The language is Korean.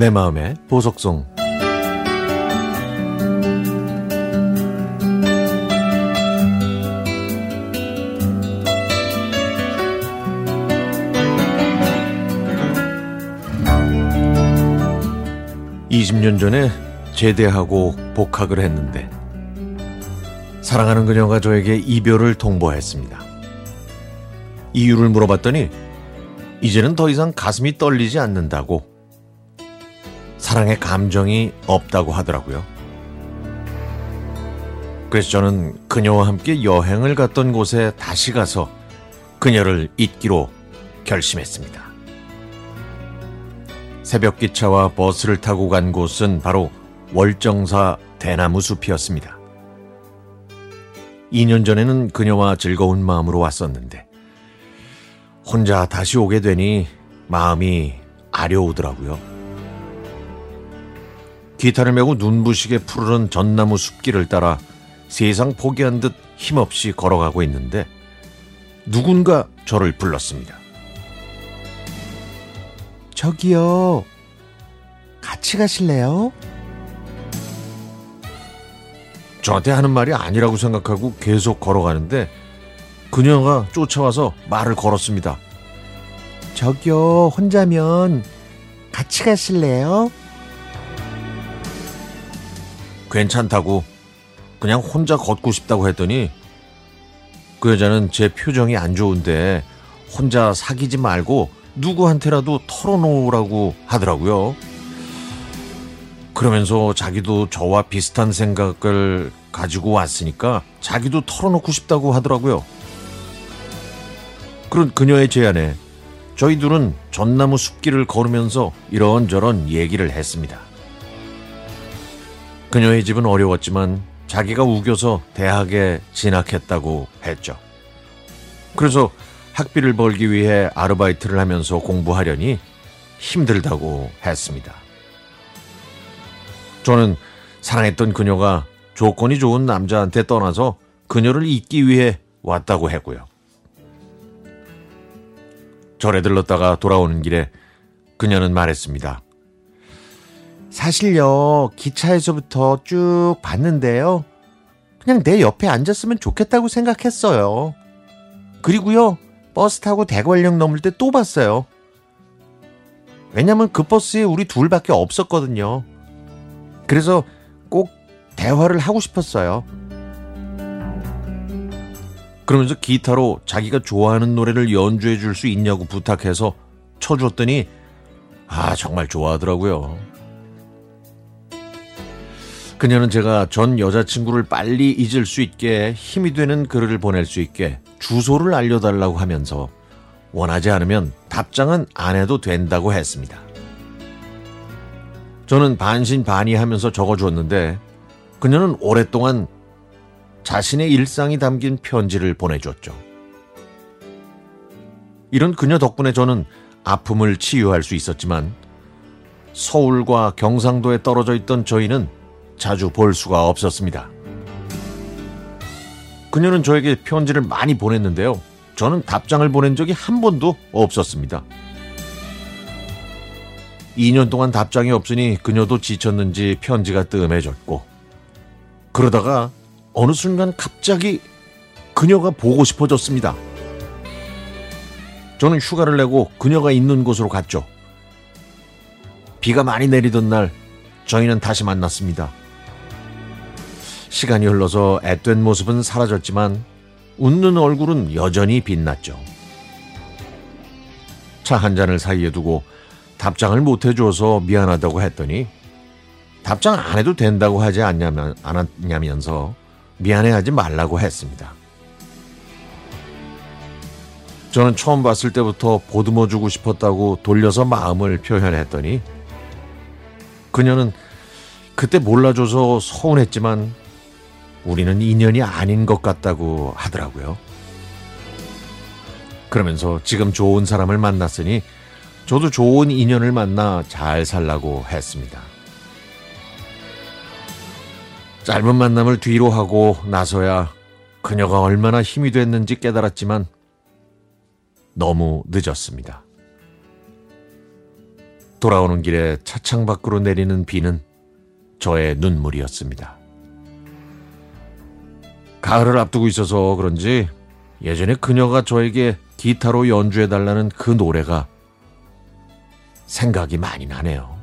내 마음의 보석송 (20년) 전에 제대하고 복학을 했는데 사랑하는 그녀가 저에게 이별을 통보했습니다. 이유를 물어봤더니 이제는 더 이상 가슴이 떨리지 않는다고 사랑의 감정이 없다고 하더라고요. 그래서 저는 그녀와 함께 여행을 갔던 곳에 다시 가서 그녀를 잊기로 결심했습니다. 새벽 기차와 버스를 타고 간 곳은 바로 월정사 대나무 숲이었습니다. 2년 전에는 그녀와 즐거운 마음으로 왔었는데 혼자 다시 오게 되니 마음이 아려오더라고요. 기타를 메고 눈부시게 푸르른 전나무 숲길을 따라 세상 포기한 듯 힘없이 걸어가고 있는데 누군가 저를 불렀습니다. 저기요. 같이 가실래요? 저한테 하는 말이 아니라고 생각하고 계속 걸어가는데 그녀가 쫓아와서 말을 걸었습니다. 저기요, 혼자면 같이 가실래요? 괜찮다고 그냥 혼자 걷고 싶다고 했더니 그 여자는 제 표정이 안 좋은데 혼자 사귀지 말고 누구한테라도 털어놓으라고 하더라고요. 그러면서 자기도 저와 비슷한 생각을 가지고 왔으니까 자기도 털어놓고 싶다고 하더라고요. 그런 그녀의 제안에 저희 둘은 전나무 숲길을 걸으면서 이런저런 얘기를 했습니다. 그녀의 집은 어려웠지만 자기가 우겨서 대학에 진학했다고 했죠. 그래서 학비를 벌기 위해 아르바이트를 하면서 공부하려니 힘들다고 했습니다. 저는 사랑했던 그녀가 조건이 좋은 남자한테 떠나서 그녀를 잊기 위해 왔다고 했고요. 절에 들렀다가 돌아오는 길에 그녀는 말했습니다. 사실요, 기차에서부터 쭉 봤는데요. 그냥 내 옆에 앉았으면 좋겠다고 생각했어요. 그리고요, 버스 타고 대관령 넘을 때 또 봤어요. 왜냐면 그 버스에 우리 둘밖에 없었거든요. 그래서 꼭 대화를 하고 싶었어요. 그러면서 기타로 자기가 좋아하는 노래를 연주해 줄 수 있냐고 부탁해서 쳐줬더니 아 정말 좋아하더라고요. 그녀는 제가 전 여자친구를 빨리 잊을 수 있게 힘이 되는 글을 보낼 수 있게 주소를 알려달라고 하면서 원하지 않으면 답장은 안 해도 된다고 했습니다. 저는 반신반의하면서 적어주었는데 그녀는 오랫동안 자신의 일상이 담긴 편지를 보내줬죠. 이런 그녀 덕분에 저는 아픔을 치유할 수 있었지만 서울과 경상도에 떨어져 있던 저희는 자주 볼 수가 없었습니다. 그녀는 저에게 편지를 많이 보냈는데요. 저는 답장을 보낸 적이 한 번도 없었습니다. 2년 동안 답장이 없으니 그녀도 지쳤는지 편지가 뜸해졌고 그러다가 어느 순간 갑자기 그녀가 보고 싶어졌습니다. 저는 휴가를 내고 그녀가 있는 곳으로 갔죠. 비가 많이 내리던 날 저희는 다시 만났습니다. 시간이 흘러서 앳된 모습은 사라졌지만 웃는 얼굴은 여전히 빛났죠. 차 한 잔을 사이에 두고 답장을 못 해줘서 미안하다고 했더니 답장 안 해도 된다고 하지 않냐면, 않았냐면서 미안해하지 말라고 했습니다. 저는 처음 봤을 때부터 보듬어 주고 싶었다고 돌려서 마음을 표현했더니 그녀는 그때 몰라줘서 서운했지만 우리는 인연이 아닌 것 같다고 하더라고요. 그러면서 지금 좋은 사람을 만났으니 저도 좋은 인연을 만나 잘 살라고 했습니다. 짧은 만남을 뒤로 하고 나서야 그녀가 얼마나 힘이 됐는지 깨달았지만 너무 늦었습니다. 돌아오는 길에 차창 밖으로 내리는 비는 저의 눈물이었습니다. 가을을 앞두고 있어서 그런지 예전에 그녀가 저에게 기타로 연주해달라는 그 노래가 생각이 많이 나네요.